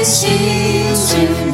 desististe